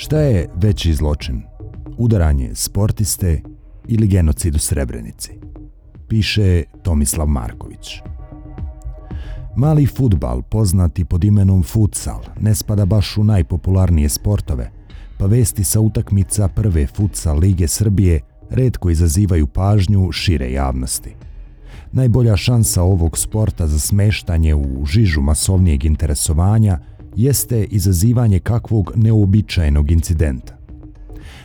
Šta je veći zločin? Udaranje sportiste ili genocid u Srebrenici? Piše Tomislav Marković. Mali futbal, poznati pod imenom futsal, ne spada baš u najpopularnije sportove, pa vesti sa utakmica prve futsal Lige Srbije redko izazivaju pažnju šire javnosti. Najbolja šansa ovog sporta za smeštanje u žižu masovnijeg interesovanja jeste izazivanje kakvog neobičajenog incidenta.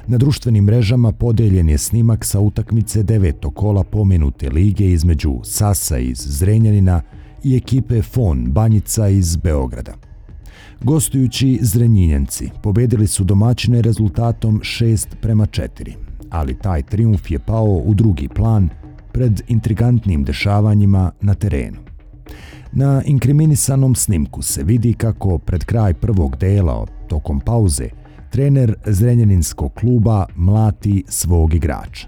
Na društvenim mrežama podeljen je snimak sa utakmice deveto kola pomenute lige između Sasa iz Zrenjanina i ekipe Fon Banjica iz Beograda. Gostujući Zrenjinjanci pobedili su domaćine rezultatom 6 prema 4, ali taj triumf je pao u drugi plan pred intrigantnim dešavanjima na terenu. Na inkriminisanom snimku se vidi kako pred kraj prvog dela tokom pauze trener Zrenjaninskog kluba mlati svog igrača.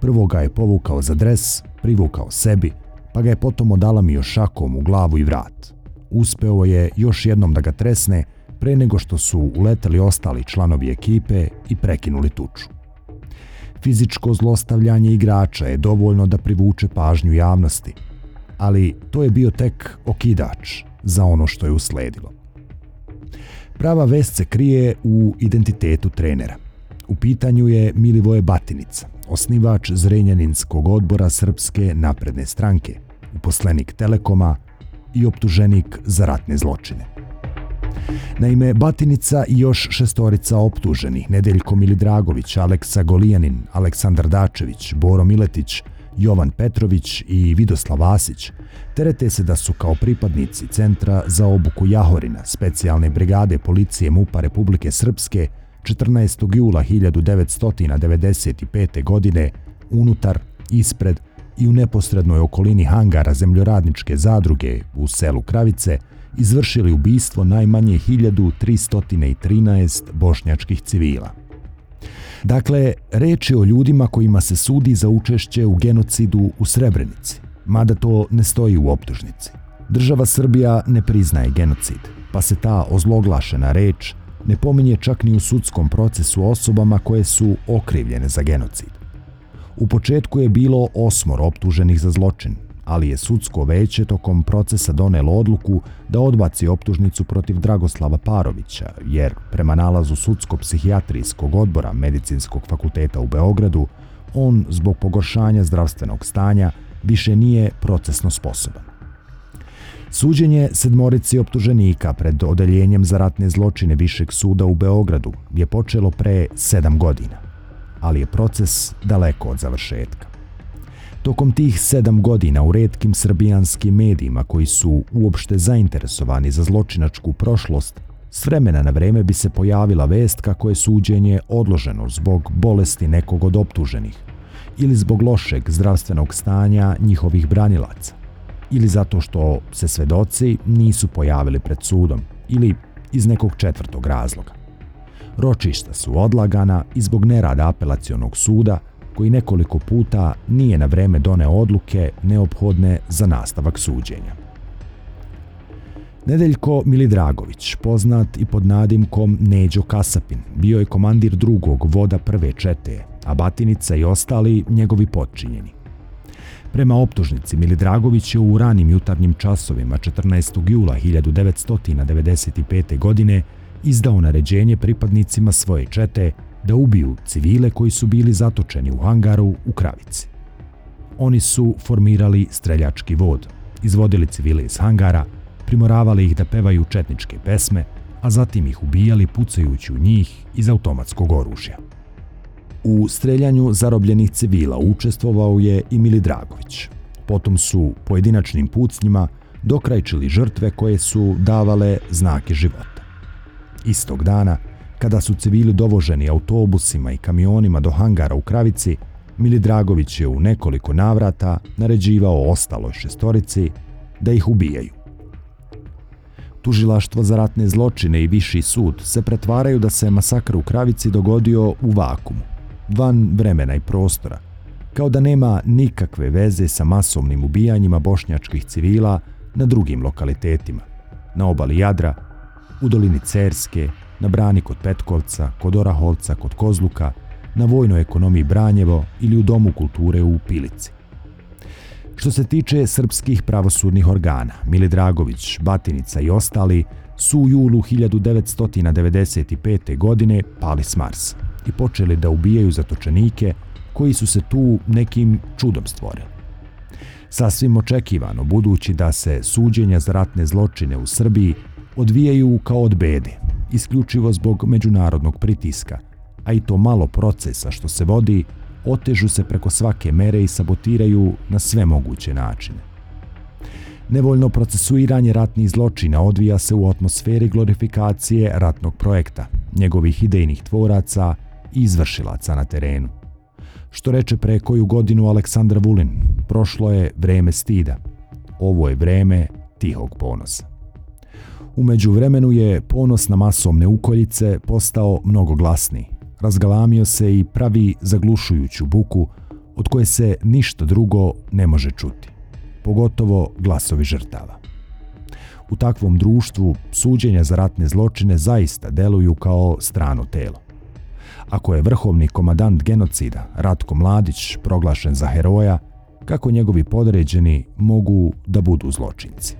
Prvo ga je povukao za dres, privukao sebi, pa ga je potom odalamio šakom u glavu i vrat. Uspeo je još jednom da ga tresne pre nego što su uleteli ostali članovi ekipe i prekinuli tuču. Fizičko zlostavljanje igrača je dovoljno da privuče pažnju javnosti, ali to je bio tek okidač za ono što je usledilo. Prava vest se krije u identitetu trenera. U pitanju je Milivoje Batinica, osnivač Zrenjaninskog odbora Srpske napredne stranke, uposlenik Telekoma i optuženik za ratne zločine. Naime, Batinica i još šestorica optuženih, Nedeljko Milidragović, Aleksa Golijanin, Aleksandar Dačević, Boro Miletić, Jovan Petrović i Vidoslav Vasić, terete se da su kao pripadnici Centra za obuku Jahorina, specijalne brigade policije MUPA Republike Srpske, 14. jula 1995. godine, unutar, ispred i u neposrednoj okolini hangara zemljoradničke zadruge u selu Kravice, izvršili ubistvo najmanje 1313 bošnjačkih civila. Dakle, reč je o ljudima kojima se sudi za učešće u genocidu u Srebrenici, mada to ne stoji u optužnici. Država Srbija ne priznaje genocid, pa se ta ozloglašena reč ne pominje čak ni u sudskom procesu osobama koje su okrivljene za genocid. U početku je bilo osmor optuženih za zločin, ali je sudsko veće tokom procesa donelo odluku da odbaci optužnicu protiv Dragoslava Parovića, jer prema nalazu sudsko-psihijatrijskog odbora Medicinskog fakulteta u Beogradu, on zbog pogoršanja zdravstvenog stanja više nije procesno sposoban. Suđenje sedmorici optuženika pred odeljenjem za ratne zločine Višeg suda u Beogradu je počelo pre sedam godina, ali je proces daleko od završetka. Tokom tih sedam godina u redkim srbijanskim medijima koji su uopšte zainteresovani za zločinačku prošlost, s vremena na vreme bi se pojavila vest kako je suđenje odloženo zbog bolesti nekog od optuženih ili zbog lošeg zdravstvenog stanja njihovih branilaca ili zato što se svedoci nisu pojavili pred sudom ili iz nekog četvrtog razloga. Ročišta su odlagana i zbog nerada apelacionog suda koji nekoliko puta nije na vreme doneo odluke neophodne za nastavak suđenja. Nedeljko Milidragović, poznat i pod nadimkom Neđo Kasapin, bio je komandir drugog voda prve čete, a Batinica i ostali njegovi podčinjeni. Prema optužnici, Milidragović je u ranim jutarnjim časovima 14. jula 1995. godine izdao naređenje pripadnicima svoje čete da ubiju civile koji su bili zatočeni u hangaru u Kravici. Oni su formirali streljački vod, izvodili civile iz hangara, primoravali ih da pevaju četničke pesme, a zatim ih ubijali pucajući u njih iz automatskog oružja. U streljanju zarobljenih civila učestvovao je i Mili Dragović. Potom su pojedinačnim pucnjima dokrajčili žrtve koje su davale znake života. Istog dana, kada su civili dovoženi autobusima i kamionima do hangara u Kravici, Mili Dragović je u nekoliko navrata naređivao ostaloj šestorici da ih ubijaju. Tužilaštvo za ratne zločine i viši sud se pretvaraju da se masakr u Kravici dogodio u vakumu, van vremena i prostora, kao da nema nikakve veze sa masovnim ubijanjima bošnjačkih civila na drugim lokalitetima, na obali Jadra, u dolini Cerske na brani kod Petkovca, kod Oraholca, kod Kozluka, na vojnoj ekonomiji Branjevo ili u Domu kulture u Pilici. Što se tiče srpskih pravosudnih organa, Mili Dragović, Batinica i ostali su u julu 1995. godine pali s Marsa i počeli da ubijaju zatočenike koji su se tu nekim čudom stvorili. Sasvim očekivano, budući da se suđenja za ratne zločine u Srbiji odvijaju kao od bede, isključivo zbog međunarodnog pritiska, a i to malo procesa što se vodi, otežu se preko svake mere i sabotiraju na sve moguće načine. Nevoljno procesuiranje ratnih zločina odvija se u atmosferi glorifikacije ratnog projekta, njegovih idejnih tvoraca i izvršilaca na terenu. Što reče pre koju godinu Aleksandar Vulin, prošlo je vreme stida. Ovo je vreme tihog ponosa. Umeđu vremenu je ponos na masovne ukoljice postao mnogo glasniji. Razgalamio se i pravi zaglušujuću buku od koje se ništa drugo ne može čuti. Pogotovo glasovi žrtava. U takvom društvu suđenja za ratne zločine zaista deluju kao strano telo. Ako je vrhovni komadant genocida Ratko Mladić proglašen za heroja, kako njegovi podređeni mogu da budu zločinci?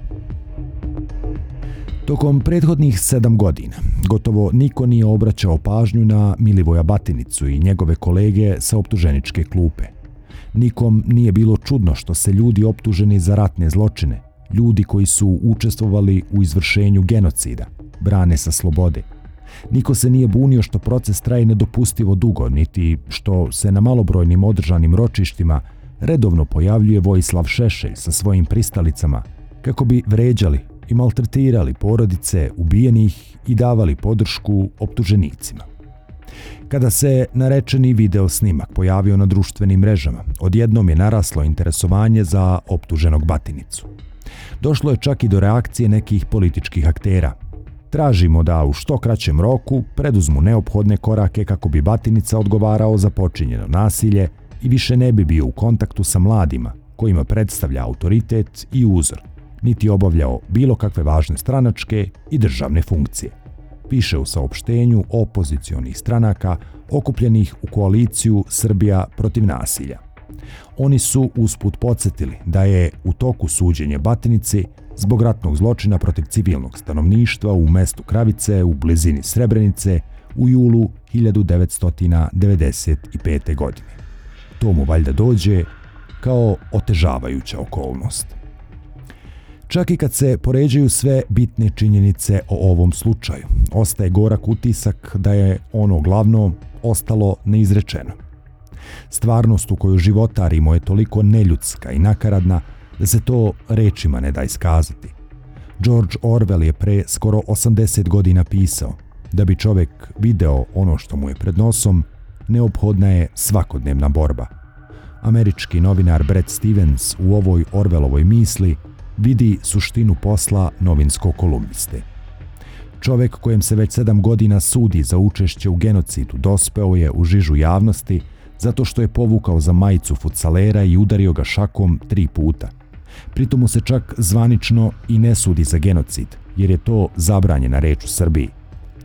Tokom prethodnih sedam godina gotovo niko nije obraćao pažnju na Milivoja Batinicu i njegove kolege sa optuženičke klupe. Nikom nije bilo čudno što se ljudi optuženi za ratne zločine, ljudi koji su učestvovali u izvršenju genocida, brane sa slobode. Niko se nije bunio što proces traje nedopustivo dugo, niti što se na malobrojnim održanim ročištima redovno pojavljuje Vojislav Šešelj sa svojim pristalicama kako bi vređali i maltretirali porodice ubijenih i davali podršku optuženicima. Kada se narečeni video snimak pojavio na društvenim mrežama, odjednom je naraslo interesovanje za optuženog Batinicu. Došlo je čak i do reakcije nekih političkih aktera. Tražimo da u što kraćem roku preduzmu neophodne korake kako bi Batinica odgovarao za počinjeno nasilje i više ne bi bio u kontaktu sa mladima, kojima predstavlja autoritet i uzor, niti obavljao bilo kakve važne stranačke i državne funkcije. Piše u saopštenju opozicionih stranaka okupljenih u koaliciju Srbija protiv nasilja. Oni su usput podsjetili da je u toku suđenje Batinici zbog ratnog zločina protiv civilnog stanovništva u mestu Kravice u blizini Srebrenice u julu 1995. godine. To mu valjda dođe kao otežavajuća okolnost. Čak i kad se poređaju sve bitne činjenice o ovom slučaju, ostaje gorak utisak da je ono glavno ostalo neizrečeno. Stvarnost u kojoj životarimo je toliko neljudska i nakaradna da se to rečima ne da iskazati. George Orwell je pre skoro 80 godina pisao da bi čovek video ono što mu je pred nosom, neophodna je svakodnevna borba. Američki novinar Brett Stevens u ovoj Orwellovoj misli – vidi suštinu posla novinskog kolumniste. Čovek kojem se već sedam godina sudi za učešće u genocidu dospeo je u žižu javnosti zato što je povukao za majicu futsalera i udario ga šakom tri puta. Pritom mu se čak zvanično i ne sudi za genocid, jer je to zabranjena reč u Srbiji.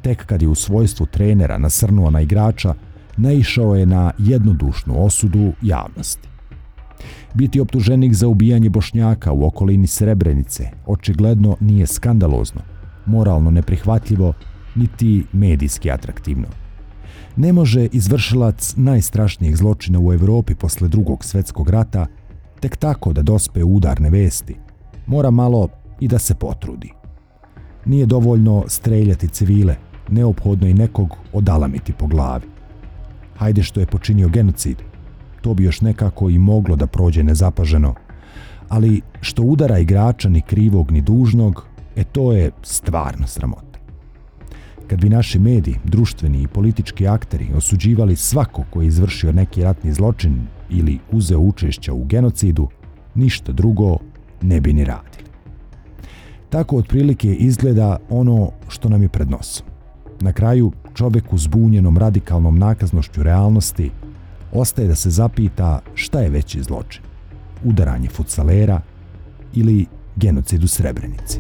Tek kad je u svojstvu trenera nasrnuo na igrača, naišao je na jednodušnu osudu javnosti. Biti optuženik za ubijanje Bošnjaka u okolini Srebrenice očigledno nije skandalozno, moralno neprihvatljivo, niti medijski atraktivno. Ne može izvršilac najstrašnijih zločina u Evropi posle drugog svetskog rata tek tako da dospe udarne vesti. Mora malo i da se potrudi. Nije dovoljno streljati civile, neophodno i nekog odalamiti po glavi. Hajde što je počinio genocid – to bi još nekako i moglo da prođe nezapaženo. Ali što udara igrača ni krivog ni dužnog, e to je stvarno sramota. Kad bi naši mediji, društveni i politički akteri osuđivali svako ko je izvršio neki ratni zločin ili uzeo učešća u genocidu, ništa drugo ne bi ni radili. Tako otprilike izgleda ono što nam je pred nosom. Na kraju, čovek uzbunjenom zbunjenom radikalnom nakaznošću realnosti ostaje da se zapita šta je veći zločin. Udaranje futsalera ili genocid u Srebrenici.